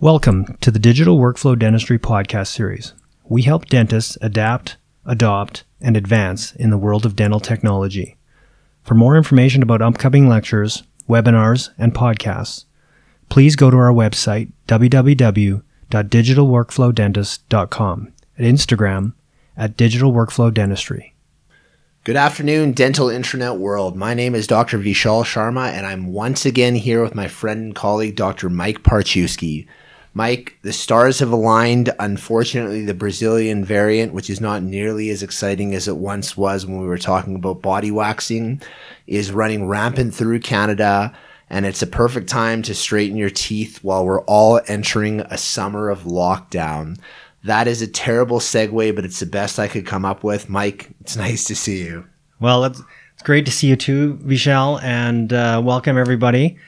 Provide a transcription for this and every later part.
Welcome to the Digital Workflow Dentistry podcast series. We help dentists adapt, adopt, and advance in the world of dental technology. For more information about upcoming lectures, webinars, and podcasts, please go to our website www.digitalworkflowdentist.com at Instagram at Digital Workflow Dentistry. Good afternoon, dental internet world. My name is Dr. Vishal Sharma, and I'm once again here with my friend and colleague, Dr. Mike Parchewski. Mike, the stars have aligned. Unfortunately, the Brazilian variant, which is not nearly as exciting as it once was when we were talking about body waxing, is running rampant through Canada. And it's a perfect time to straighten your teeth while we're all entering a summer of lockdown. That is a terrible segue, but it's the best I could come up with. Mike, it's nice to see you. Well, it's, great to see you too, Vishal, and uh, welcome everybody.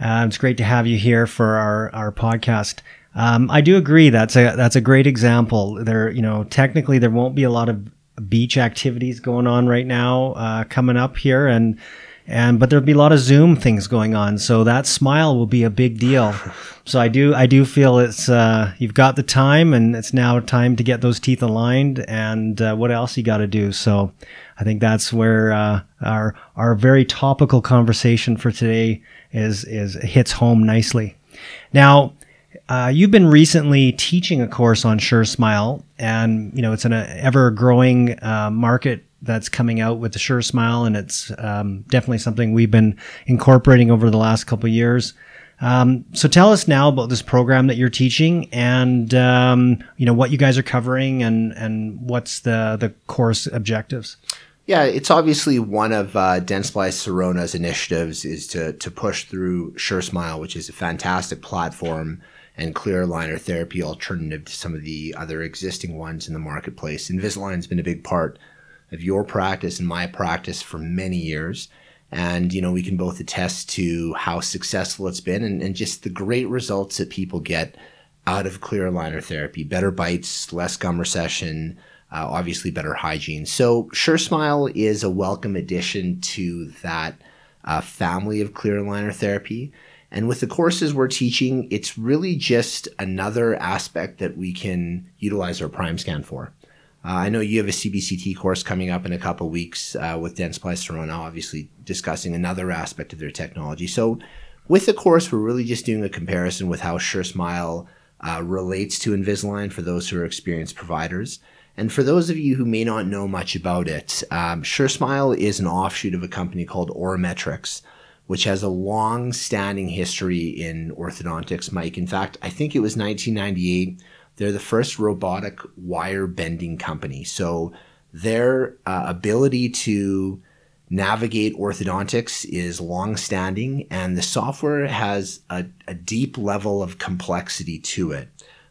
Uh, it's great to have you here for our, our podcast. Um, I do agree that's a that's a great example. There, you know, technically there won't be a lot of beach activities going on right now uh, coming up here, and and but there'll be a lot of Zoom things going on. So that smile will be a big deal. So I do I do feel it's uh, you've got the time, and it's now time to get those teeth aligned. And uh, what else you got to do? So I think that's where uh, our our very topical conversation for today is is hits home nicely. Now. Uh, you've been recently teaching a course on Sure Smile, and you know it's an ever growing uh, market that's coming out with the Sure Smile, and it's um, definitely something we've been incorporating over the last couple years. Um, so tell us now about this program that you're teaching, and um, you know what you guys are covering, and and what's the the course objectives. Yeah, it's obviously one of uh, Dentsply Sirona's initiatives is to to push through Sure Smile, which is a fantastic platform and clear aligner therapy alternative to some of the other existing ones in the marketplace. Invisalign's been a big part of your practice and my practice for many years. And, you know, we can both attest to how successful it's been and, and just the great results that people get out of clear aligner therapy. Better bites, less gum recession, uh, obviously better hygiene. So Sure Smile is a welcome addition to that uh, family of clear aligner therapy. And with the courses we're teaching, it's really just another aspect that we can utilize our prime scan for. Uh, I know you have a CBCT course coming up in a couple weeks uh, with Dentsply Sirona, obviously discussing another aspect of their technology. So, with the course, we're really just doing a comparison with how SureSmile uh, relates to Invisalign for those who are experienced providers. And for those of you who may not know much about it, um, SureSmile is an offshoot of a company called Orametrix which has a long standing history in orthodontics, Mike. In fact, I think it was 1998. They're the first robotic wire bending company. So their uh, ability to navigate orthodontics is long standing, and the software has a, a deep level of complexity to it,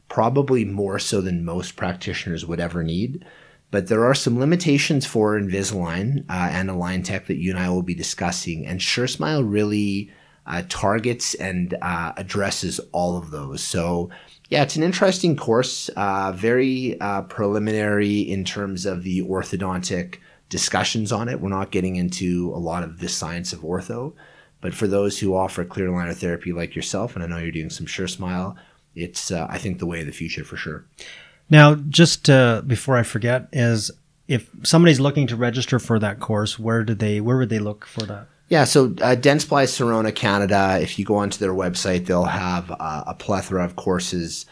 probably more so than most practitioners would ever need. But there are some limitations for Invisalign uh, and Align Tech that you and I will be discussing. And SureSmile really uh, targets and uh, addresses all of those. So, yeah, it's an interesting course, uh, very uh, preliminary in terms of the orthodontic discussions on it. We're not getting into a lot of the science of ortho. But for those who offer clear aligner therapy like yourself, and I know you're doing some SureSmile, it's, uh, I think, the way of the future for sure. Now, just uh, before I forget, is if somebody's looking to register for that course, where did they? Where would they look for that? Yeah, so uh, Dentsply Sirona Canada, if you go onto their website, they'll have uh, a plethora of courses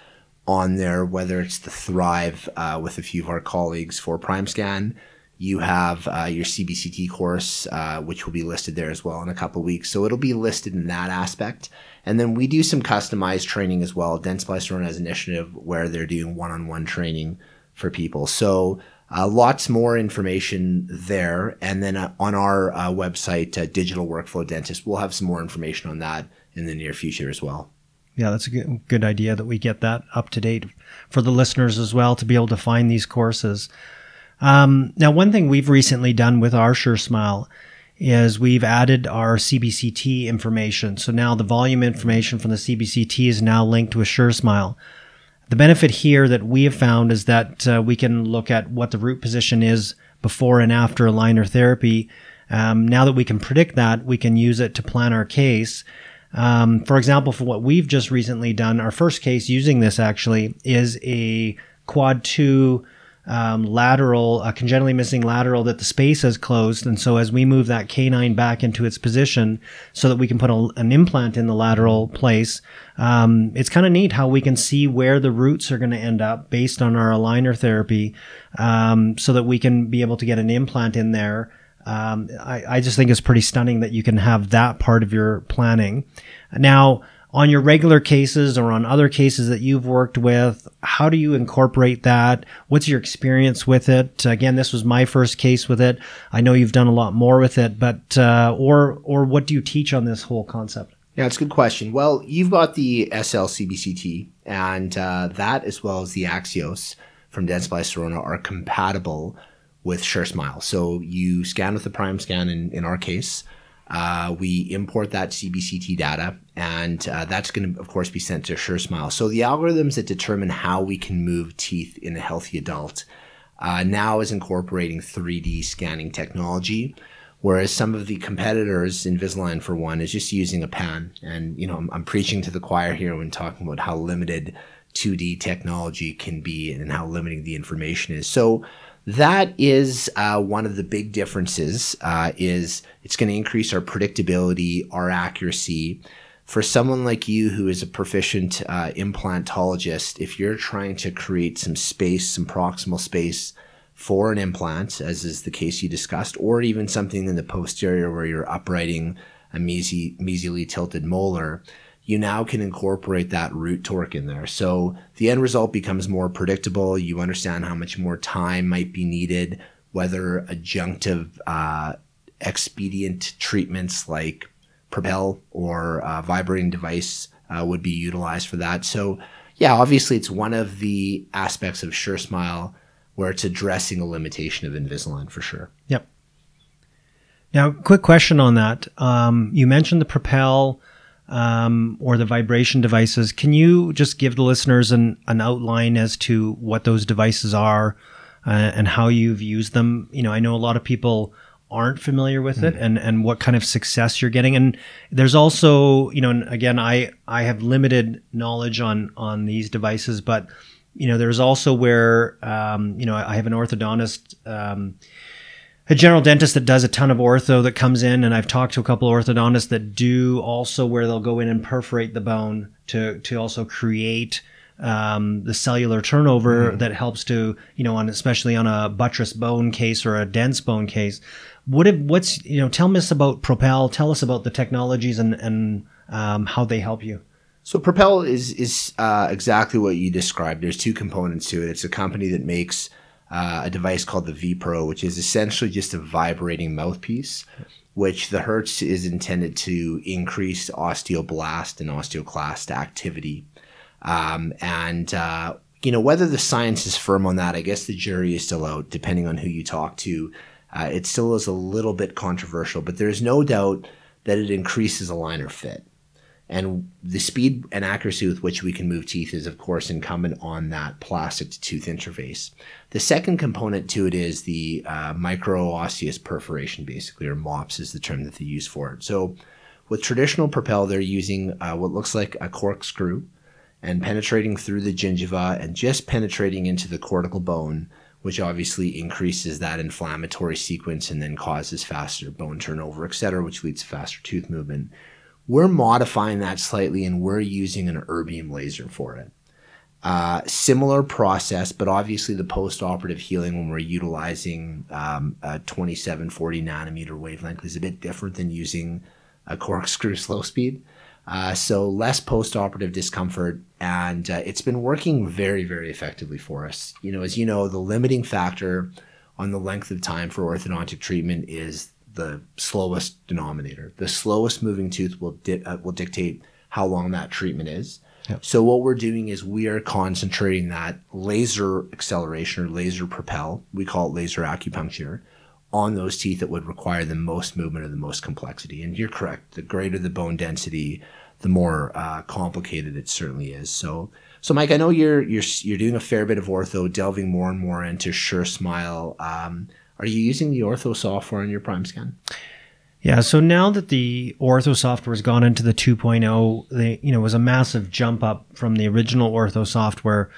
on there, whether it's the Thrive uh, with a few of our colleagues for PrimeScan. You have uh, your CBCT course, uh, which will be listed there as well in a couple weeks. So it'll be listed in that aspect. And then we do some customized training as well. Dentsply Sirona has initiative where they're doing one-on-one training for people. So uh, lots more information there. And then uh, on our uh, website, uh, Digital Workflow Dentist, we'll have some more information on that in the near future as well. Yeah, that's a good, good idea that we get that up to date for the listeners as well to be able to find these courses. Um, now, one thing we've recently done with our Sure Smile is we've added our CBCT information. So now the volume information from the CBCT is now linked to a Sure Smile. The benefit here that we have found is that uh, we can look at what the root position is before and after aligner therapy. Um, now that we can predict that, we can use it to plan our case. Um, for example, for what we've just recently done, our first case using this actually is a quad two um, lateral, a congenitally missing lateral that the space has closed. And so as we move that canine back into its position so that we can put a, an implant in the lateral place, um, it's kind of neat how we can see where the roots are going to end up based on our aligner therapy um, so that we can be able to get an implant in there. Um, I, I just think it's pretty stunning that you can have that part of your planning. Now, on your regular cases or on other cases that you've worked with, how do you incorporate that? What's your experience with it? Again, this was my first case with it. I know you've done a lot more with it, but uh, or or what do you teach on this whole concept? Yeah, it's a good question. Well, you've got the SL-CBCT, and uh, that as well as the Axeos from Dentsply Sirona are compatible with SureSmile. So you scan with the Prime Scan in, in our case. Uh, we import that CBCT data, and uh, that's going to, of course, be sent to SureSmile. So the algorithms that determine how we can move teeth in a healthy adult uh, now is incorporating 3D scanning technology, whereas some of the competitors, Invisalign for one, is just using a pan. And you know, I'm, I'm preaching to the choir here when talking about how limited 2D technology can be and how limiting the information is. So that is uh, one of the big differences uh, is it's going to increase our predictability our accuracy. For someone like you who is a proficient uh, implantologist if you're trying to create some space some proximal space for an implant as is the case you discussed or even something in the posterior where you're uprighting a mesi- mesially tilted molar you now can incorporate that root torque in there. So the end result becomes more predictable. You understand how much more time might be needed, whether adjunctive uh, expedient treatments like Propel or uh, vibrating device uh, would be utilized for that. So, yeah, obviously it's one of the aspects of Sure Smile where it's addressing a limitation of Invisalign for sure. Yep. Now, quick question on that. Um, you mentioned the Propel um, or the vibration devices. Can you just give the listeners an, an outline as to what those devices are uh, and how you've used them? You know, I know a lot of people aren't familiar with it mm. and, and what kind of success you're getting. And there's also, you know, again, I, I have limited knowledge on, on these devices, but, you know, there's also where, um, you know, I have an orthodontist, um, a general dentist that does a ton of ortho that comes in, and I've talked to a couple of orthodontists that do also where they'll go in and perforate the bone to to also create um, the cellular turnover mm. that helps to you know on especially on a buttress bone case or a dense bone case. What if, what's you know tell us about Propel. Tell us about the technologies and and um, how they help you. So Propel is is uh, exactly what you described. There's two components to it. It's a company that makes uh, a device called the V Pro, which is essentially just a vibrating mouthpiece, which the Hertz is intended to increase osteoblast and osteoclast activity. Um, and uh, you know whether the science is firm on that, I guess the jury is still out, depending on who you talk to. Uh, it still is a little bit controversial, but there is no doubt that it increases aligner fit. And the speed and accuracy with which we can move teeth is, of course, incumbent on that plastic to tooth interface. The second component to it is the uh, microosseous perforation, basically, or MOPS is the term that they use for it. So, with traditional Propel, they're using uh, what looks like a corkscrew and penetrating through the gingiva and just penetrating into the cortical bone, which obviously increases that inflammatory sequence and then causes faster bone turnover, et cetera, which leads to faster tooth movement. We're modifying that slightly and we're using an erbium laser for it. Uh, similar process, but obviously the post-operative healing when we're utilizing um, a 2740 nanometer wavelength is a bit different than using a corkscrew slow speed. Uh, so less post-operative discomfort, and uh, it's been working very, very effectively for us. You know, as you know, the limiting factor on the length of time for orthodontic treatment is the slowest denominator. The slowest moving tooth will di- uh, will dictate how long that treatment is. Yep. So what we're doing is we are concentrating that laser acceleration or laser propel, we call it laser acupuncture, on those teeth that would require the most movement or the most complexity. And you're correct. The greater the bone density, the more uh, complicated it certainly is. So, so Mike, I know you're you're you're doing a fair bit of ortho, delving more and more into SureSmile. Um, are you using the ortho software on your Prime Scan? Yeah, so now that the ortho software has gone into the 2.0, they you know was a massive jump up from the original ortho software.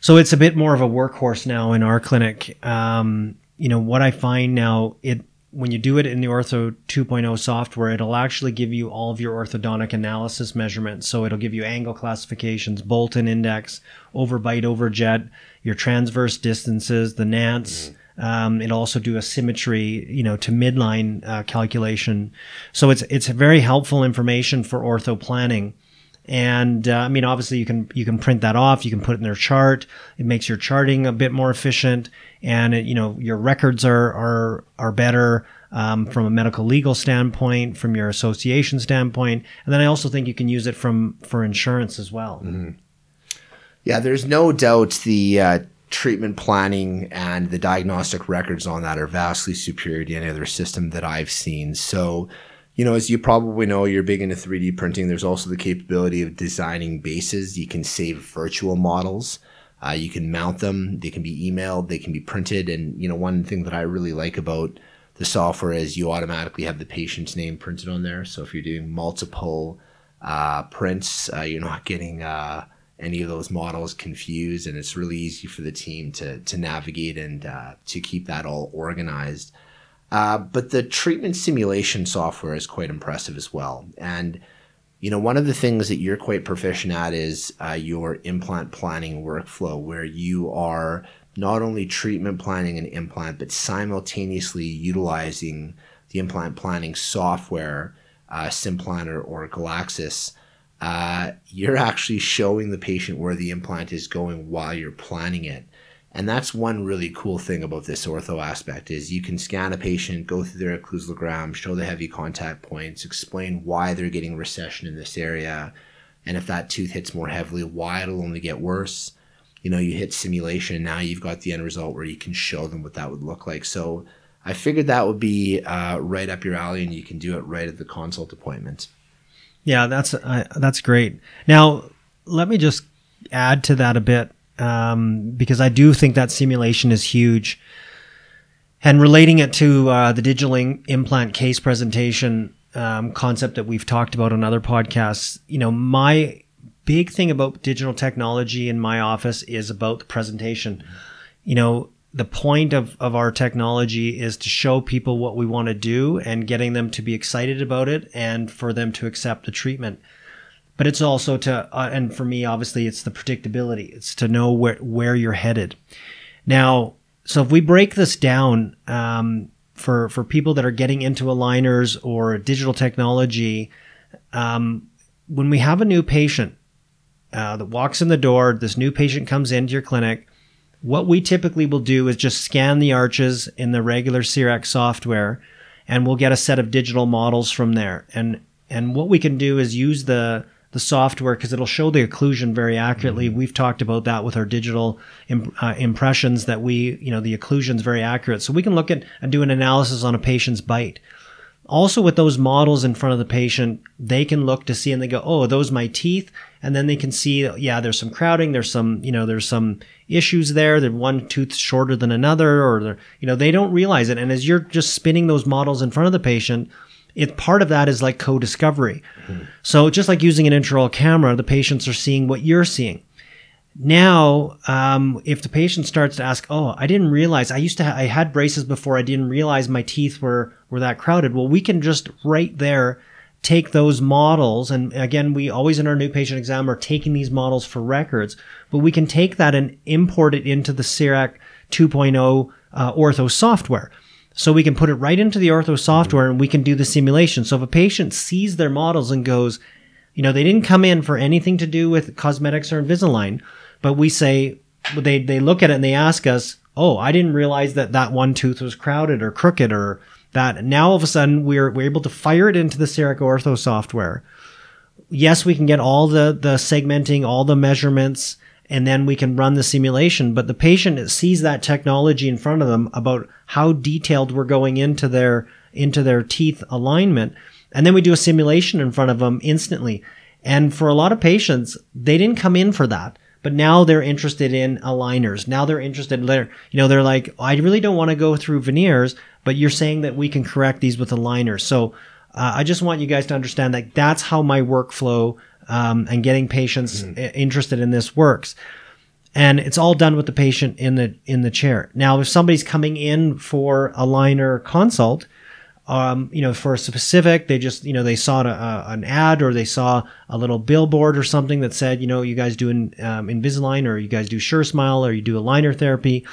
So it's a bit more of a workhorse now in our clinic. Um, you know what I find now it when you do it in the ortho 2.0 software, it'll actually give you all of your orthodontic analysis measurements. So it'll give you angle classifications, Bolton index, overbite, overjet, your transverse distances, the Nance. Mm-hmm um, it'll also do a symmetry, you know, to midline uh, calculation. So it's it's very helpful information for ortho planning. And uh, I mean, obviously, you can you can print that off. You can put it in their chart. It makes your charting a bit more efficient, and it, you know your records are are are better um, from a medical legal standpoint, from your association standpoint, and then I also think you can use it from for insurance as well. Mm-hmm. Yeah, there's no doubt the uh, treatment planning and the diagnostic records on that are vastly superior to any other system that I've seen. So, you know, as you probably know, you're big into 3D printing. There's also the capability of designing bases. You can save virtual models. Uh, you can mount them. They can be emailed. They can be printed. And you know, one thing that I really like about the software is you automatically have the patient's name printed on there. So if you're doing multiple uh, prints, uh, you're not getting uh, any of those models confused, and it's really easy for the team to to navigate and uh, to keep that all organized. Uh, but the treatment simulation software is quite impressive as well, and you know one of the things that you're quite proficient at is uh, your implant planning workflow, where you are not only treatment planning an implant, but simultaneously utilizing the implant planning software, uh, Simplanner or Galaxis uh, you're actually showing the patient where the implant is going while you're planning it. And that's one really cool thing about this ortho aspect is you can scan a patient, go through their occlusogram, show the heavy contact points, explain why they're getting recession in this area, and if that tooth hits more heavily, why it'll only get worse. You know, you hit simulation, and now you've got the end result where you can show them what that would look like. So I figured that would be uh, right up your alley, and you can do it right at the consult appointment. Yeah, that's uh, that's great. Now, let me just add to that a bit um, because I do think that simulation is huge. And relating it to uh, the digital in- implant case presentation um, concept that we've talked about on other podcasts, you know, my big thing about digital technology in my office is about the presentation. You know, the point of, of our technology is to show people what we want to do and getting them to be excited about it and for them to accept the treatment. But it's also to uh, and for me obviously it's the predictability. It's to know where where you're headed. Now so if we break this down um, for for people that are getting into aligners or digital technology um, when we have a new patient uh, that walks in the door this new patient comes into your clinic what we typically will do is just scan the arches in the regular CEREC software and we'll get a set of digital models from there. And and what we can do is use the the software because it'll show the occlusion very accurately. Mm-hmm. We've talked about that with our digital imp, uh, impressions that we, you know, the occlusion is very accurate. So we can look at and do an analysis on a patient's bite. Also, with those models in front of the patient, they can look to see and they go, "Oh, those my teeth," and then they can see, yeah, there's some crowding, there's some, you know, there's some issues there. That one tooth shorter than another, or you know, they don't realize it. And as you're just spinning those models in front of the patient, it part of that is like co-discovery. Mm-hmm. So just like using an intraoral camera, the patients are seeing what you're seeing. Now, um, if the patient starts to ask, "Oh, I didn't realize I used to ha- I had braces before. I didn't realize my teeth were were that crowded." Well, we can just right there take those models, and again, we always in our new patient exam are taking these models for records, but we can take that and import it into the CEREC 2.0 uh, ortho software. So we can put it right into the ortho software and we can do the simulation. So if a patient sees their models and goes, you know, they didn't come in for anything to do with cosmetics or Invisalign, but we say they they look at it and they ask us, "Oh, I didn't realize that that one tooth was crowded or crooked or that." Now all of a sudden we're we're able to fire it into the CEREC Ortho software. Yes, we can get all the the segmenting, all the measurements, and then we can run the simulation. But the patient sees that technology in front of them about how detailed we're going into their into their teeth alignment, and then we do a simulation in front of them instantly. And for a lot of patients, they didn't come in for that but now they're interested in aligners. Now they're interested. They're, you know, they're like, I really don't want to go through veneers, but you're saying that we can correct these with aligners. So uh, I just want you guys to understand that that's how my workflow um, and getting patients mm-hmm. interested in this works and it's all done with the patient in the in the chair. Now, if somebody's coming in for a liner consult, um, you know, for a specific, they just you know they saw a, an ad or they saw a little billboard or something that said, you know, you guys do an, um, Invisalign or you guys do Sure Smile or you do a liner therapy,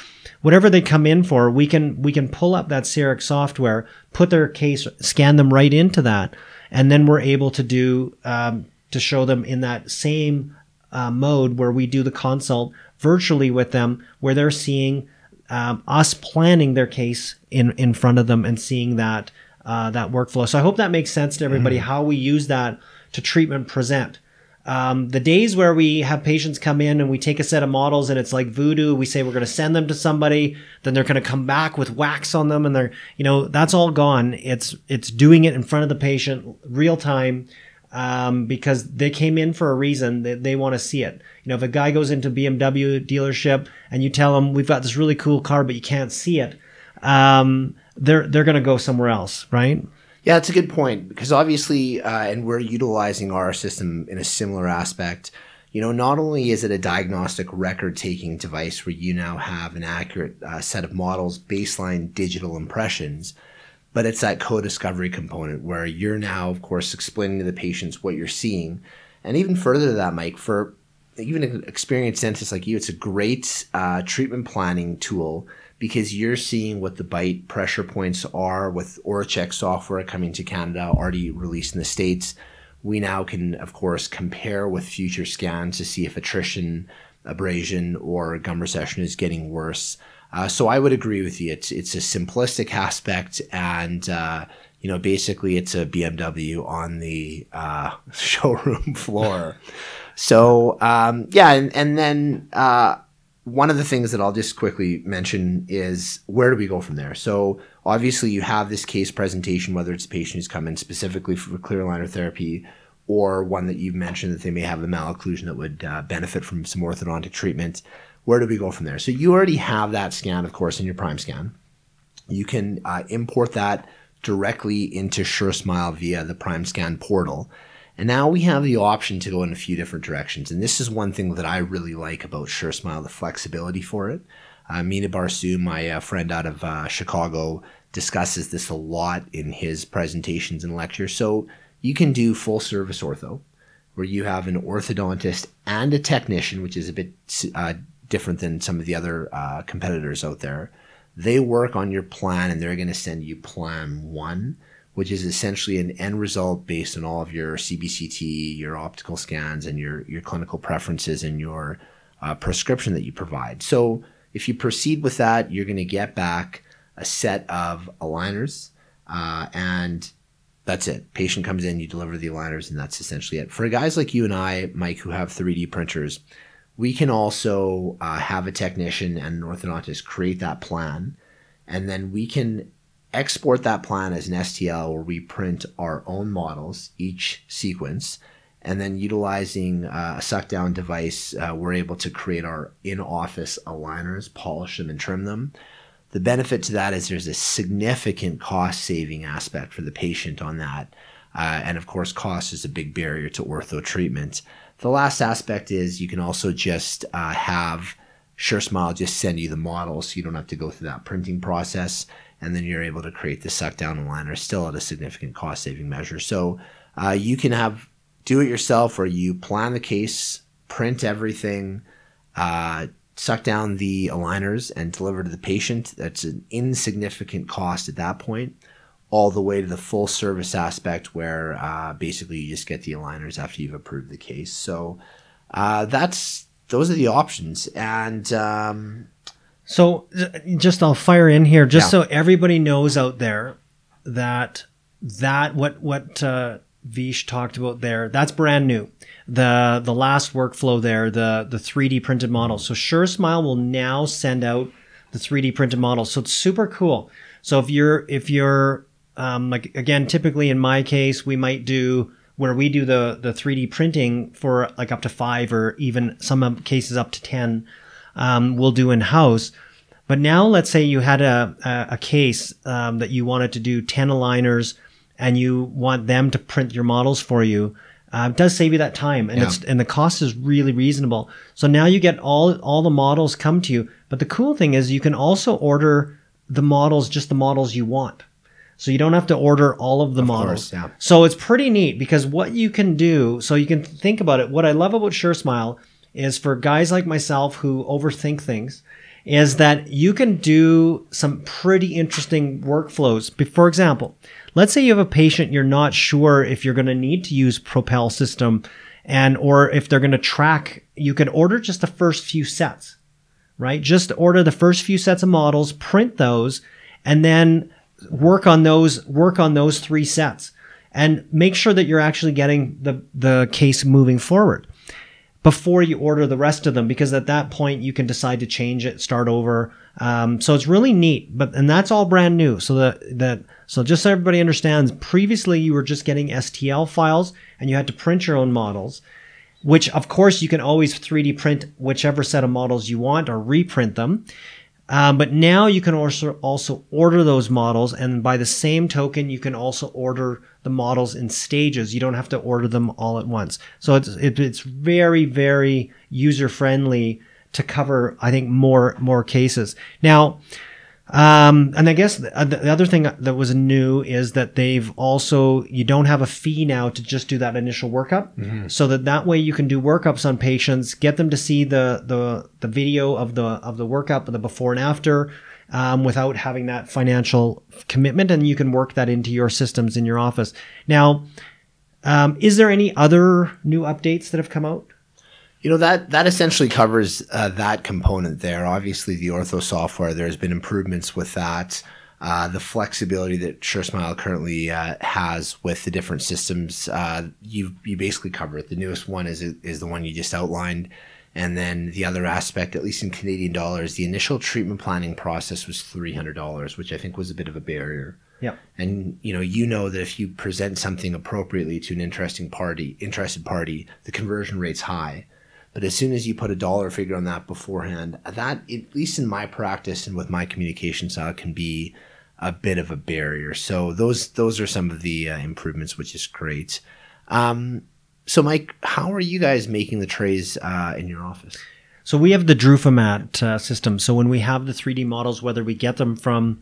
whatever they come in for, we can we can pull up that CEREC software, put their case, scan them right into that, and then we're able to do um, to show them in that same uh, mode where we do the consult virtually with them, where they're seeing um, us planning their case in in front of them and seeing that uh, that workflow. So I hope that makes sense to everybody mm-hmm. how we use that to treatment present. Um, the days where we have patients come in and we take a set of models and it's like voodoo, we say we're going to send them to somebody, then they're going to come back with wax on them, and they're you know that's all gone. It's it's doing it in front of the patient, real time um, because they came in for a reason. They, they want to see it. You know, if a guy goes into BMW dealership and you tell him we've got this really cool car, but you can't see it, um, they're they're going to go somewhere else, right? Yeah, that's a good point because obviously, uh, and we're utilizing our system in a similar aspect. You know, not only is it a diagnostic record-taking device where you now have an accurate uh, set of models, baseline digital impressions but it's that co-discovery component where you're now of course explaining to the patients what you're seeing and even further to that mike for even an experienced dentist like you it's a great uh, treatment planning tool because you're seeing what the bite pressure points are with OraCheck software coming to Canada, already released in the States. We now can, of course, compare with future scans to see if attrition, abrasion, or gum recession is getting worse. Uh, so I would agree with you. It's it's a simplistic aspect, and uh, you know, basically, it's a BMW on the uh, showroom floor. so um, yeah, and and then uh, one of the things that I'll just quickly mention is where do we go from there? So obviously, you have this case presentation, whether it's a patient who's come in specifically for clear aligner therapy. Or one that you've mentioned that they may have a malocclusion that would uh, benefit from some orthodontic treatment where do we go from there? So you already have that scan, of course, in your Prime Scan. You can uh, import that directly into SureSmile via the Prime Scan portal. And now we have the option to go in a few different directions. And this is one thing that I really like about SureSmile, the flexibility for it. Uh, Mina Barsu, my uh, friend out of uh, Chicago, discusses this a lot in his presentations and lectures. So you can do full service ortho, where you have an orthodontist and a technician, which is a bit uh, different than some of the other uh, competitors out there. They work on your plan and they're going to send you plan one, which is essentially an end result based on all of your CBCT, your optical scans, and your, your clinical preferences and your uh, prescription that you provide. So if you proceed with that, you're going to get back a set of aligners uh, and that's it. Patient comes in, you deliver the aligners, and that's essentially it. For guys like you and I, Mike, who have 3D printers, we can also uh, have a technician and an orthodontist create that plan, and then we can export that plan as an STL where we print our own models, each sequence, and then utilizing uh, a suck down device, uh, we're able to create our in office aligners, polish them, and trim them. The benefit to that is there's a significant cost saving aspect for the patient on that. Uh, and of course, cost is a big barrier to ortho treatment. The last aspect is you can also just uh, have SureSmile just send you the model so you don't have to go through that printing process. And then you're able to create the suck down aligner still at a significant cost saving measure. So uh, you can have do it yourself or you plan the case, print everything, uh, suck down the aligners and deliver to the patient. That's an insignificant cost at that point all the way to the full service aspect where uh, basically you just get the aligners after you've approved the case. So uh, that's those are the options. And um, so just I'll fire in here just yeah. so everybody knows out there that that what what uh, Vish talked about there that's brand new. The the last workflow there the the 3D printed model. So SureSmile will now send out the 3D printed model. So it's super cool. So if you're if you're um, like again, typically in my case, we might do where we do the the 3D printing for like up to five or even some cases up to ten, um, we'll do in house. But now, let's say you had a a, a case um, that you wanted to do ten aligners, and you want them to print your models for you. Uh, it does save you that time, and Yeah. it's and the cost is really reasonable. So now you get all all the models come to you. But the cool thing is you can also order the models, just the models you want. So you don't have to order all of the Of models. course, yeah. So it's pretty neat because what you can do, so you can think about it. What I love about SureSmile is for guys like myself who overthink things, is that you can do some pretty interesting workflows. For example, let's say you have a patient you're not sure if you're going to need to use Propel system and or if they're going to track, you can order just the first few sets right? Just order the first few sets of models, print those, and then work on those work on those three sets and make sure that you're actually getting the the case moving forward before you order the rest of them because at that point you can decide to change it start over um, so it's really neat but and that's all brand new so that that so just so everybody understands previously you were just getting stl files and you had to print your own models which of course you can always 3D print whichever set of models you want or reprint them. Um, but now you can also also order those models, and by the same token, you can also order the models in stages. You don't have to order them all at once. So it's it, it's very very user friendly to cover I think more more cases. Now, um, and I guess the, the other thing that was new is that they've also you don't have a fee now to just do that initial workup, so that that way you can do workups on patients, get them to see the the the video of the of the workup, the before and after, um, without having that financial commitment, and you can work that into your systems in your office. Now, um, is there any other new updates that have come out? You know that that essentially covers uh, that component there. Obviously, the ortho software. There's been improvements with that. Uh, the flexibility that SureSmile currently uh, has with the different systems, uh, you you basically cover it. The newest one is is the one you just outlined, and then the other aspect, at least in Canadian dollars, the initial treatment planning process was three hundred dollars, which I think was a bit of a barrier. Yeah. And you know, you know that if you present something appropriately to an interesting party, interested party, the conversion rate's high. But as soon as you put a dollar figure on that beforehand, that at least in my practice and with my communication style can be a bit of a barrier. So those those are some of the uh, improvements, which is great. Um, so Mike, how are you guys making the trays uh, in your office? So we have the Drufomat uh, system. So when we have the 3D models, whether we get them from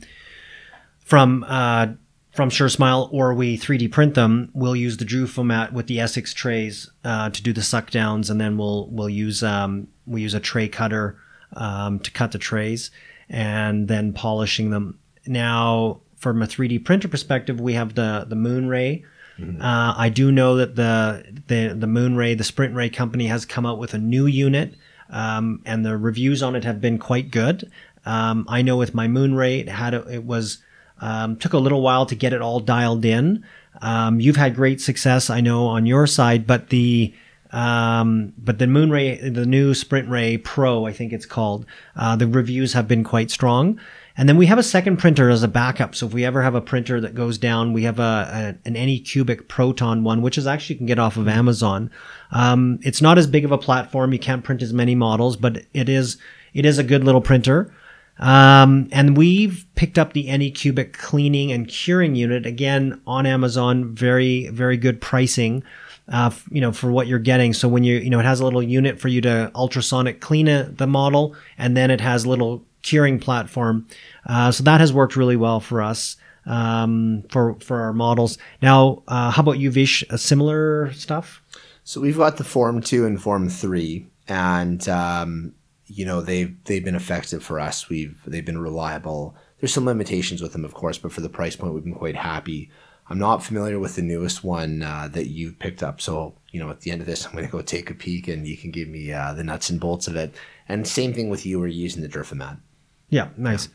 from uh, from SureSmile or we 3D print them, we'll use the Drufomat with the Essix trays uh, to do the suck downs, and then we'll we'll use um, we use a tray cutter um, to cut the trays, and then polishing them. Now, from a 3D printer perspective, we have the the Moonray. Uh, I do know that the the the Moonray, the Sprint Ray company, has come out with a new unit, um, and the reviews on it have been quite good. Um, I know with my Moonray, it had a, it was um, took a little while to get it all dialed in. Um, you've had great success, I know, on your side, but the um, but the Moonray, the new Sprint Ray Pro, I think it's called, uh, the reviews have been quite strong. And then we have a second printer as a backup. So if we ever have a printer that goes down, we have a, a an Anycubic Photon one, which is actually you can get off of Amazon. Um, it's not as big of a platform. You can't print as many models, but it is it is a good little printer. Um, and we've picked up the Anycubic cleaning and curing unit again on Amazon. Very very good pricing. Uh, you know, for what you're getting. So when you, you know, it has a little unit for you to ultrasonic clean it, the model, and then it has a little curing platform. Uh, so that has worked really well for us um, for for our models. Now, uh, how about you, Vish? A similar stuff? So we've got the Form Two and Form Three, and um, you know they've they've been effective for us. We've they've been reliable. There's some limitations with them, of course, but for the price point, we've been quite happy. I'm not familiar with the newest one uh, that you've picked up, so you know at the end of this, I'm going to go take a peek, and you can give me uh, the nuts and bolts of it. And same thing with you, we're using the Drufomat. Yeah, nice.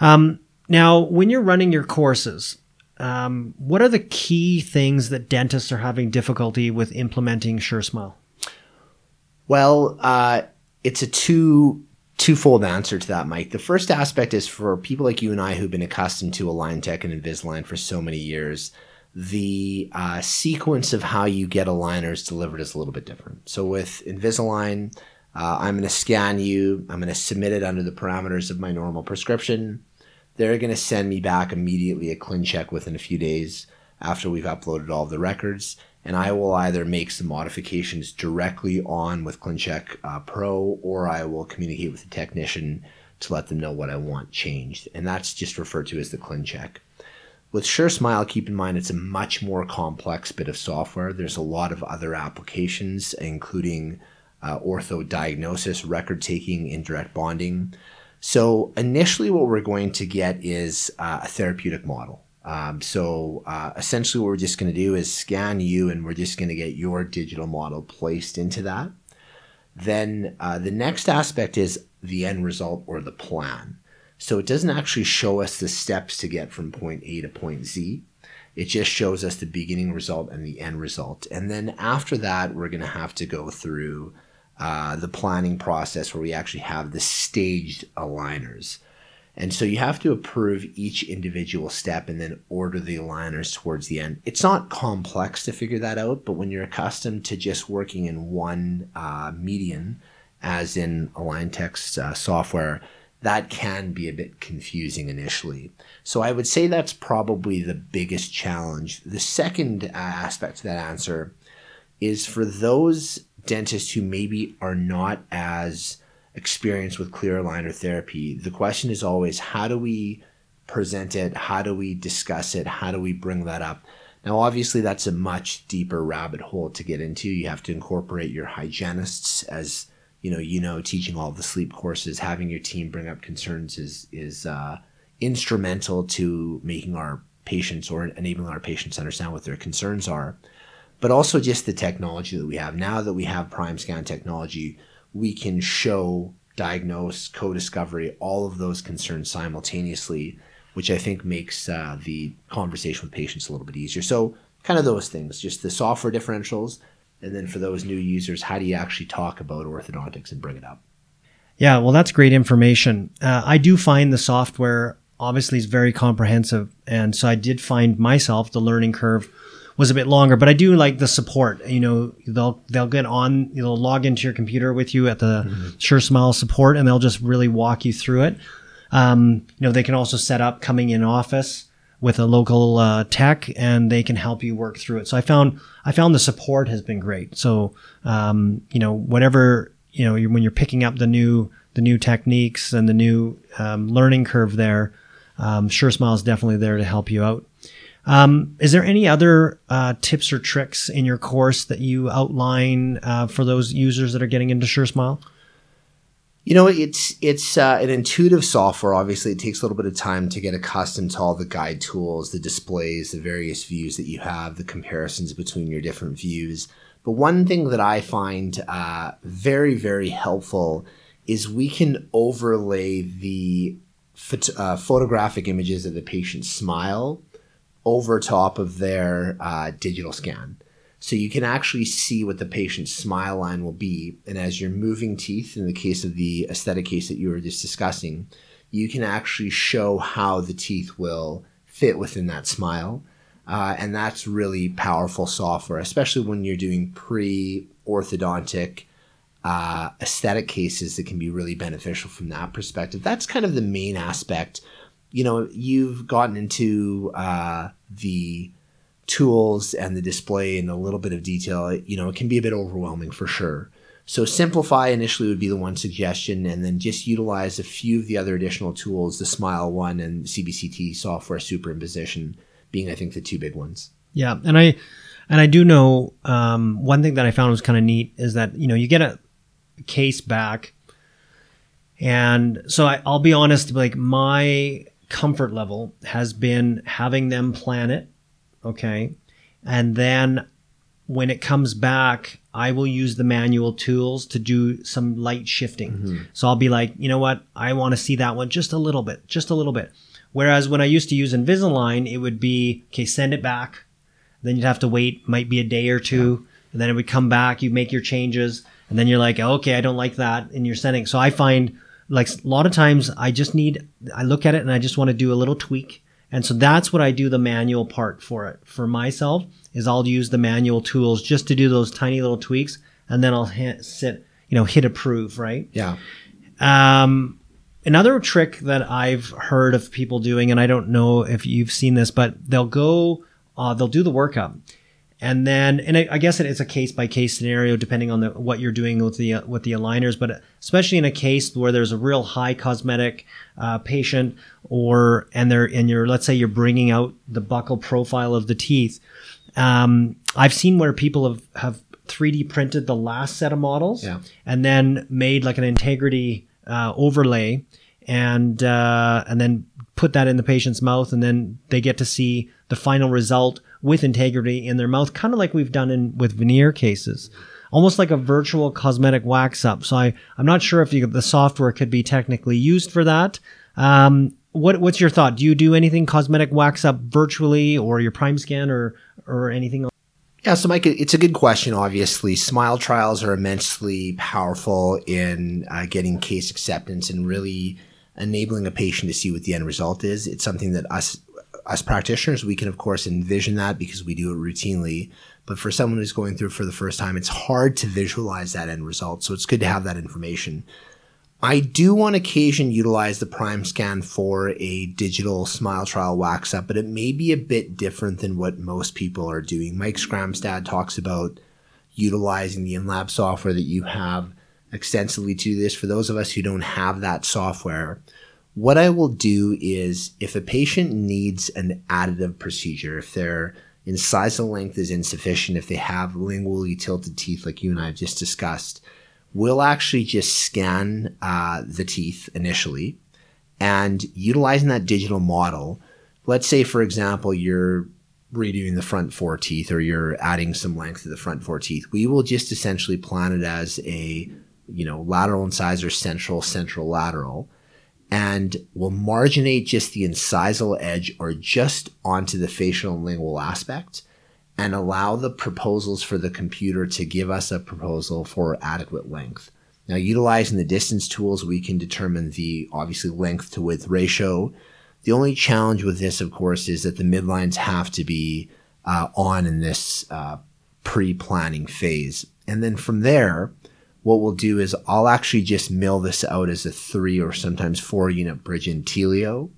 Um, now, when you're running your courses, um, what are the key things that dentists are having difficulty with implementing SureSmile? Well, uh, it's a two twofold answer to that, Mike. The first aspect is for people like you and I who've been accustomed to Align Tech and Invisalign for so many years. the uh, sequence of how you get aligners delivered is a little bit different. So with Invisalign, uh, I'm going to scan you. I'm going to submit it under the parameters of my normal prescription. They're going to send me back immediately a ClinCheck within a few days after we've uploaded all the records. And I will either make some modifications directly on with ClinCheck uh, Pro or I will communicate with the technician to let them know what I want changed. And that's just referred to as the ClinCheck. With SureSmile, keep in mind it's a much more complex bit of software. There's a lot of other applications, including uh, ortho diagnosis, record taking, indirect bonding. So, initially, what we're going to get is uh, a therapeutic model. Um, so, uh, essentially, what we're just going to do is scan you, and we're just going to get your digital model placed into that. Then, uh, the next aspect is the end result or the plan. So it doesn't actually show us the steps to get from point A to point Z. It just shows us the beginning result and the end result. And then after that, we're going to have to go through uh, the planning process where we actually have the staged aligners. And so you have to approve each individual step and then order the aligners towards the end. It's not complex to figure that out, but when you're accustomed to just working in one uh, median, as in AlignTech's uh, software, that can be a bit confusing initially. So I would say that's probably the biggest challenge. The second aspect to that answer is for those dentists who maybe are not as experienced with clear aligner therapy, the question is always how do we present it? How do we discuss it? How do we bring that up? Now, obviously, that's a much deeper rabbit hole to get into. You have to incorporate your hygienists as you know, you know, teaching all the sleep courses, having your team bring up concerns is is uh, instrumental to making our patients or enabling our patients understand what their concerns are. But also just the technology that we have now that we have prime scan technology, we can show, diagnose, co-discovery, all of those concerns simultaneously, which I think makes uh, the conversation with patients a little bit easier. So kind of those things, just the software differentials and then for those new users, how do you actually talk about orthodontics and bring it up? Yeah, well, that's great information. Uh, I do find the software obviously is very comprehensive, and so I did find myself the learning curve was a bit longer, but I do like the support. You know, they'll they'll get on, they'll log into your computer with you at the mm-hmm. SureSmile support, and they'll just really walk you through it. Um, you know, they can also set up coming in office with a local uh, tech, and they can help you work through it. So I found I found the support has been great. So um, you know whatever you know when you're picking up the new the new techniques and the new um, learning curve there, um, SureSmile is definitely there to help you out. Um, is there any other uh, tips or tricks in your course that you outline uh, for those users that are getting into SureSmile? You know, it's it's uh, an intuitive software. Obviously, it takes a little bit of time to get accustomed to all the guide tools, the displays, the various views that you have, the comparisons between your different views. But one thing that I find uh, very, very helpful is we can overlay the phot- uh, photographic images of the patient's smile over top of their uh, digital scan. So you can actually see what the patient's smile line will be. And as you're moving teeth, in the case of the aesthetic case that you were just discussing, you can actually show how the teeth will fit within that smile. Uh, and that's really powerful software, especially when you're doing pre orthodontic uh, aesthetic cases that can be really beneficial from that perspective. That's kind of the main aspect. You know, you've gotten into uh, the tools and the display and a little bit of detail, you know, it can be a bit overwhelming for sure. So simplify initially would be the one suggestion, and then just utilize a few of the other additional tools, the Smile One and CBCT software superimposition being, I think, the two big ones. Yeah, and I and I do know um, one thing that I found was kind of neat is that you know you get a case back, and so I, I'll be honest, like my comfort level has been having them plan it Okay. And then when it comes back, I will use the manual tools to do some light shifting. Mm-hmm. So I'll be like, you know what? I want to see that one just a little bit, just a little bit. Whereas when I used to use Invisalign, it would be, okay, send it back. Then you'd have to wait, might be a day or two. Yeah. And then it would come back, you make your changes. And then you're like, okay, I don't like that. And you're sending. So I find like a lot of times I just need, I look at it and I just want to do a little tweak And so that's what I do the manual part for it. For myself is I'll use the manual tools just to do those tiny little tweaks and then I'll hit, sit, you know, hit approve, right? Yeah. Um, another trick that I've heard of people doing, and I don't know if you've seen this, but they'll go, uh, they'll do the workup, and then, and I, I guess it's a case by case scenario depending on the what you're doing with the uh, with the aligners, but especially in a case where there's a real high cosmetic uh, patient, or and they're and you're let's say you're bringing out the buccal profile of the teeth. Um, I've seen where people have have 3D printed the last set of models, Yeah. and then made like an integrity uh, overlay, and uh, and then put that in the patient's mouth, and then they get to see the final result with integrity in their mouth, kind of like we've done in with veneer cases. Almost like a virtual cosmetic wax up. So I, I'm not sure if you, the software could be technically used for that. Um, what, what's your thought? Do you do anything cosmetic wax up virtually, or your prime scan, or or anything? Yeah, so Mike, it's a good question. Obviously, smile trials are immensely powerful in uh, getting case acceptance and really enabling a patient to see what the end result is. It's something that us us practitioners we can of course envision that because we do it routinely. But for someone who's going through it for the first time, it's hard to visualize that end result. So it's good to have that information. I do on occasion utilize the prime scan for a digital smile trial wax up, but it may be a bit different than what most people are doing. Mike Skramstad talks about utilizing the in-lab software that you have extensively to this. For those of us who don't have that software, what I will do is if a patient needs an additive procedure, if their incisal length is insufficient, if they have lingually tilted teeth like you and I have just discussed, we'll actually just scan uh, the teeth initially and utilizing that digital model. Let's say, for example, you're redoing the front four teeth or you're adding some length to the front four teeth. We will just essentially plan it as a, you know, lateral incisor, central, central, lateral. And we'll marginate just the incisal edge or just onto the facial and lingual aspect and allow the proposals for the computer to give us a proposal for adequate length. Now, utilizing the distance tools, we can determine the obviously length to width ratio. The only challenge with this, of course, is that the midlines have to be uh, on in this uh, pre planning phase. And then from there, what we'll do is I'll actually just mill this out as a three or sometimes four unit bridge in Telio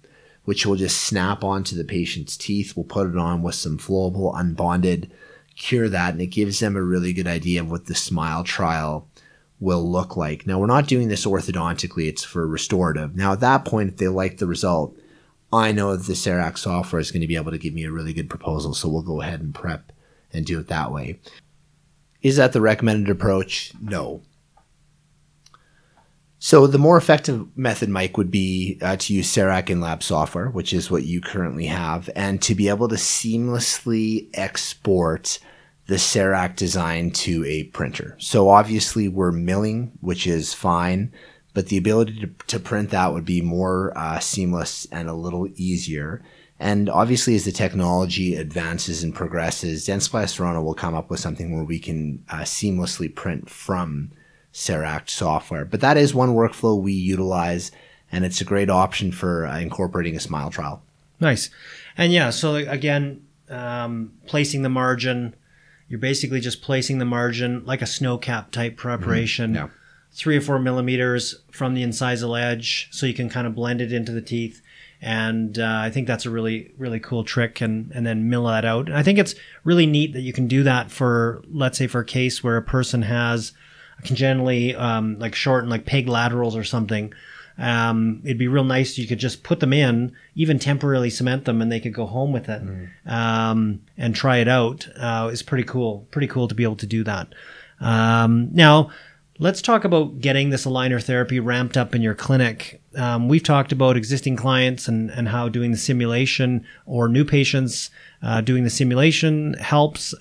which will just snap onto the patient's teeth. We'll put it on with some flowable, unbonded, cure that, and it gives them a really good idea of what the smile trial will look like. Now, we're not doing this orthodontically, it's for restorative. Now, at that point, if they like the result, I know that the CEREC software is going to be able to give me a really good proposal, so we'll go ahead and prep and do it that way. Is that the recommended approach? No. So the more effective method, Mike, would be uh, to use CEREC InLab software, which is what you currently have, and to be able to seamlessly export the CEREC design to a printer. So obviously we're milling, which is fine, but the ability to, to print that would be more uh, seamless and a little easier. And obviously, as the technology advances and progresses, Dentsply Sirona will come up with something where we can uh, seamlessly print from CEREC software. But that is one workflow we utilize, and it's a great option for uh, incorporating a smile trial. Nice. And yeah, so again, um, placing the margin, you're basically just placing the margin like a snow cap type preparation. Yeah. Three or four millimeters from the incisal edge, so you can kind of blend it into the teeth. And uh, I think that's a really, really cool trick, and and then mill that out. And I think it's really neat that you can do that for, let's say, for a case where a person has congenitally um, like shortened like peg laterals or something. Um, it'd be real nice. if You could just put them in, even temporarily cement them, and they could go home with it um, and try it out. Uh, it's pretty cool. Pretty cool to be able to do that. Um, now, let's talk about getting this aligner therapy ramped up in your clinic. Um, we've talked about existing clients and, and how doing the simulation or new patients uh, doing the simulation helps.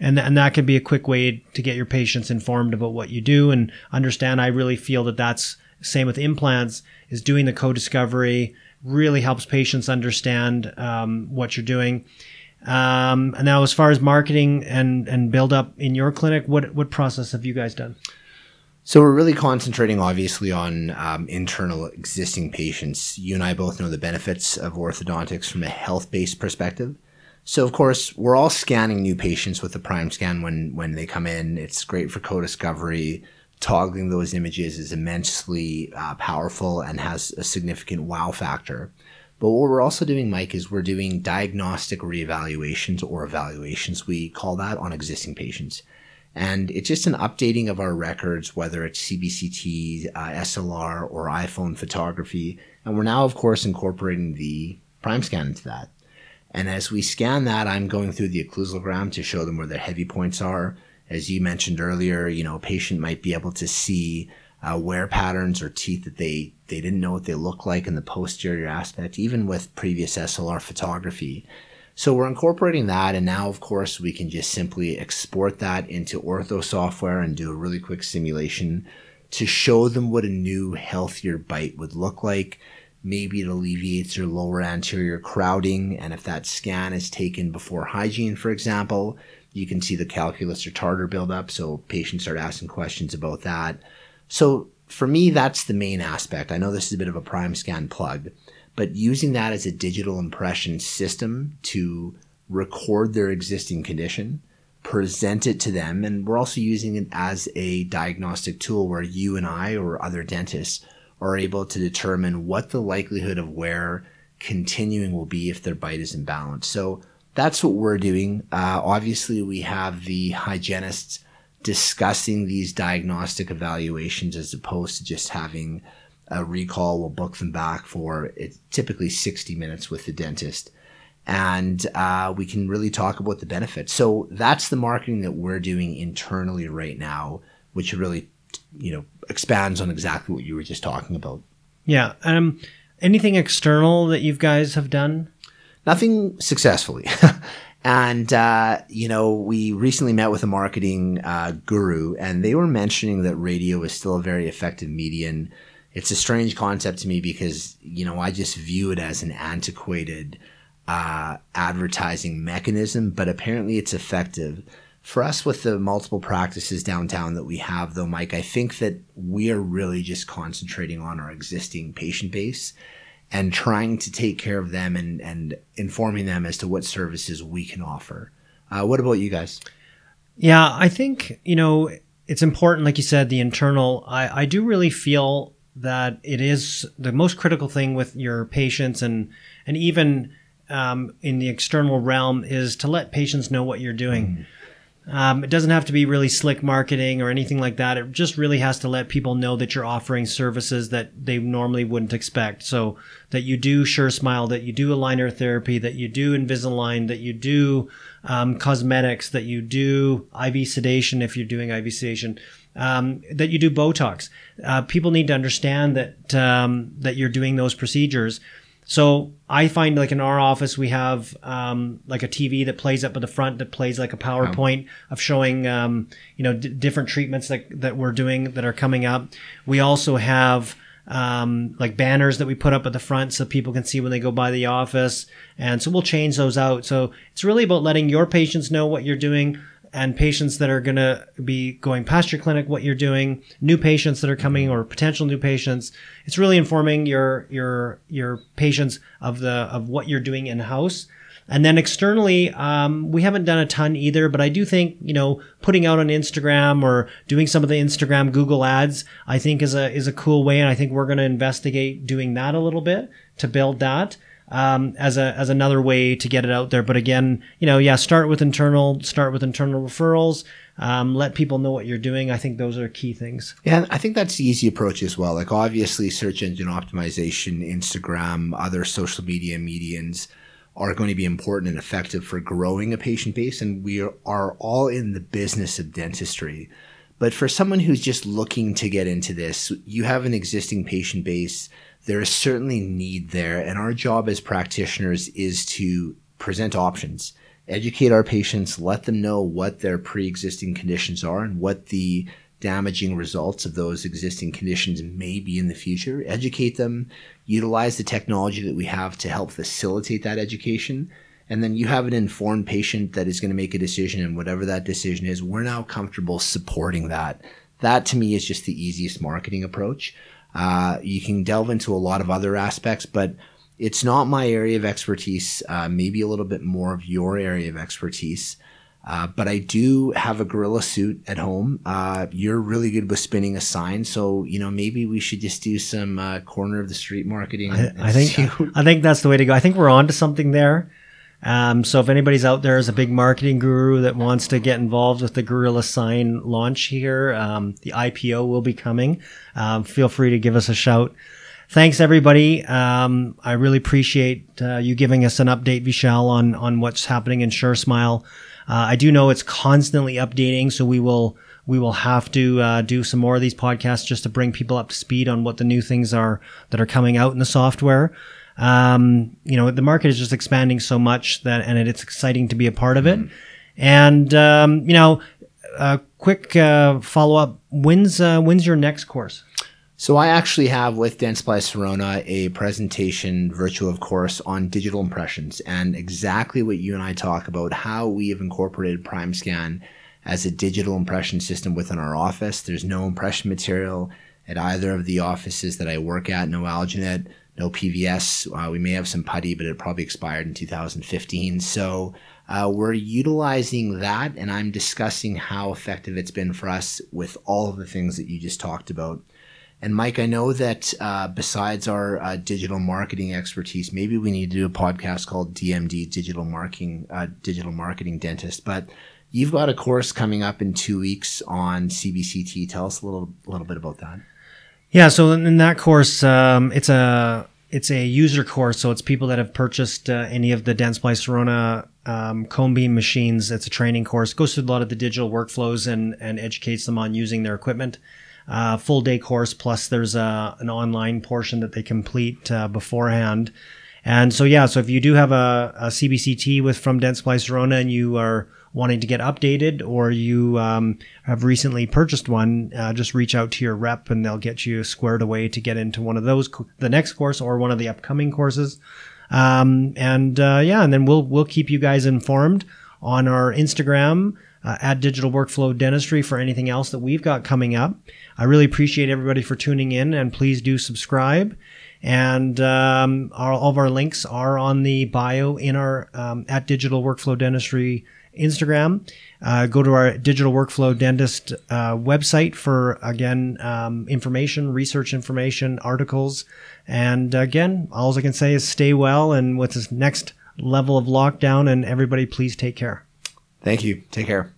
And, and that could be a quick way to get your patients informed about what you do and understand. I really feel that that's same with implants is doing the co-discovery really helps patients understand um, what you're doing. Um, and now, as far as marketing and and build up in your clinic, what what process have you guys done? So we're really concentrating, obviously, on um, internal existing patients. You and I both know the benefits of orthodontics from a health-based perspective. So of course, we're all scanning new patients with the Prime Scan when when they come in. It's great for co-discovery. Toggling those images is immensely uh, powerful and has a significant wow factor. But what we're also doing, Mike, is we're doing diagnostic reevaluations or evaluations, we call that, on existing patients. And it's just an updating of our records, whether it's CBCT, uh, SLR, or iPhone photography. And we're now, of course, incorporating the prime scan into that. And as we scan that, I'm going through the occlusogram to show them where their heavy points are. As you mentioned earlier, you know, a patient might be able to see uh, wear patterns or teeth that they, they didn't know what they look like in the posterior aspect, even with previous SLR photography. So we're incorporating that. And now, of course, we can just simply export that into ortho software and do a really quick simulation to show them what a new, healthier bite would look like. Maybe it alleviates your lower anterior crowding. And if that scan is taken before hygiene, for example, you can see the calculus or tartar buildup. So patients start asking questions about that. So for me, that's the main aspect. I know this is a bit of a prime scan plug, but using that as a digital impression system to record their existing condition, present it to them, and we're also using it as a diagnostic tool where you and I or other dentists are able to determine what the likelihood of wear continuing will be if their bite is imbalanced. So that's what we're doing. Uh, obviously, we have the hygienists discussing these diagnostic evaluations as opposed to just having a recall. We'll book them back for it's typically 60 minutes with the dentist. And uh, we can really talk about the benefits. So that's the marketing that we're doing internally right now, which really, you know, expands on exactly what you were just talking about. Yeah. Um, anything external that you guys have done? Nothing successfully. And, uh, you know, we recently met with a marketing uh, guru, and they were mentioning that radio is still a very effective medium it's a strange concept to me because you know I just view it as an antiquated uh, advertising mechanism, but apparently it's effective. For us, with the multiple practices downtown that we have, though, Mike, I think that we are really just concentrating on our existing patient base and trying to take care of them and, and informing them as to what services we can offer. Uh, what about you guys? Yeah, I think, you know, it's important, like you said, the internal. I, I do really feel that it is the most critical thing with your patients and and even um, in the external realm is to let patients know what you're doing. Mm. Um, it doesn't have to be really slick marketing or anything like that. It just really has to let people know that you're offering services that they normally wouldn't expect. So that you do SureSmile, that you do aligner therapy, that you do Invisalign, that you do um, cosmetics, that you do IV sedation if you're doing IV sedation um, that you do Botox. Uh, people need to understand that um, that you're doing those procedures. So I find like in our office we have um, like a TV that plays up at the front that plays like a PowerPoint of showing um, you know d- different treatments that that we're doing that are coming up. We also have um, like banners that we put up at the front so people can see when they go by the office. And so we'll change those out. So it's really about letting your patients know what you're doing, and patients that are going to be going past your clinic what you're doing new patients that are coming or potential new patients it's really informing your your your patients of the of what you're doing in house and then externally, um, we haven't done a ton either, but I do think, you know, putting out on Instagram or doing some of the Instagram Google ads, I think is a, is a cool way. And I think we're going to investigate doing that a little bit to build that um, as a as another way to get it out there. But again, you know, yeah, start with internal, start with internal referrals. Um, let people know what you're doing. I think those are key things. Yeah, I think that's the easy approach as well. Like obviously, search engine optimization, Instagram, other social media medians are going to be important and effective for growing a patient base, and we are all in the business of dentistry. But for someone who's just looking to get into this, you have an existing patient base there is certainly need there. And our job as practitioners is to present options, educate our patients, let them know what their pre existing conditions are and what the damaging results of those existing conditions may be in the future, educate them, utilize the technology that we have to help facilitate that education. And then you have an informed patient that is going to make a decision, and whatever that decision is, we're now comfortable supporting that that to me is just the easiest marketing approach. Uh, you can delve into a lot of other aspects, but it's not my area of expertise. Uh, maybe a little bit more of your area of expertise. Uh, but I do have a gorilla suit at home. Uh, you're really good with spinning a sign, so you know maybe we should just do some uh, corner of the street marketing. I, I think I think that's the way to go. I think we're on to something there. Um, so if anybody's out there as a big marketing guru that wants to get involved with the Gorilla Sign launch here, um, the IPO will be coming. Um, feel free to give us a shout. Thanks everybody. Um, I really appreciate uh, you giving us an update, Vishal, on on what's happening in SureSmile. Uh, I do know it's constantly updating, so we will we will have to uh, do some more of these podcasts just to bring people up to speed on what the new things are that are coming out in the software um, you know, the market is just expanding so much that, and it's exciting to be a part of it. Mm-hmm. And, um, you know, a quick uh, follow up. When's uh, when's your next course? So I actually have with Dentsply Sirona a presentation virtual of course on digital impressions and exactly what you and I talk about how we have incorporated PrimeScan as a digital impression system within our office. There's no impression material at either of the offices that I work at, no Alginate no PVS. Uh, we may have some putty, but it probably expired in 2015. So uh, we're utilizing that, and I'm discussing how effective it's been for us with all of the things that you just talked about. And Mike, I know that uh, besides our uh, digital marketing expertise, maybe we need to do a podcast called DMD Digital Marketing uh, Digital Marketing Dentist. But you've got a course coming up in two weeks on CBCT. Tell us a little little bit about that. Yeah, so in that course, um, it's a it's a user course, so it's people that have purchased uh, any of the Dentsply Sirona um, cone beam machines. It's a training course. Goes through a lot of the digital workflows and and educates them on using their equipment. Uh, full day course plus there's a, an online portion that they complete uh, beforehand. And so yeah, so if you do have a, a CBCT with from Dentsply Sirona and you are wanting to get updated or you um, have recently purchased one, uh, just reach out to your rep and they'll get you squared away to get into one of those, the next course or one of the upcoming courses. Um, and uh, yeah, and then we'll we'll keep you guys informed on our Instagram uh, at Digital Workflow Dentistry for anything else that we've got coming up. I really appreciate everybody for tuning in, and please do subscribe. And um, our, all of our links are on the bio in our um, at Digital Workflow Dentistry Instagram. Uh, go to our Digital Workflow Dentist uh, website for, again, um, information, research information, articles. And again, all I can say is stay well. And with this next level of lockdown, and everybody, please take care. Thank you. Take care.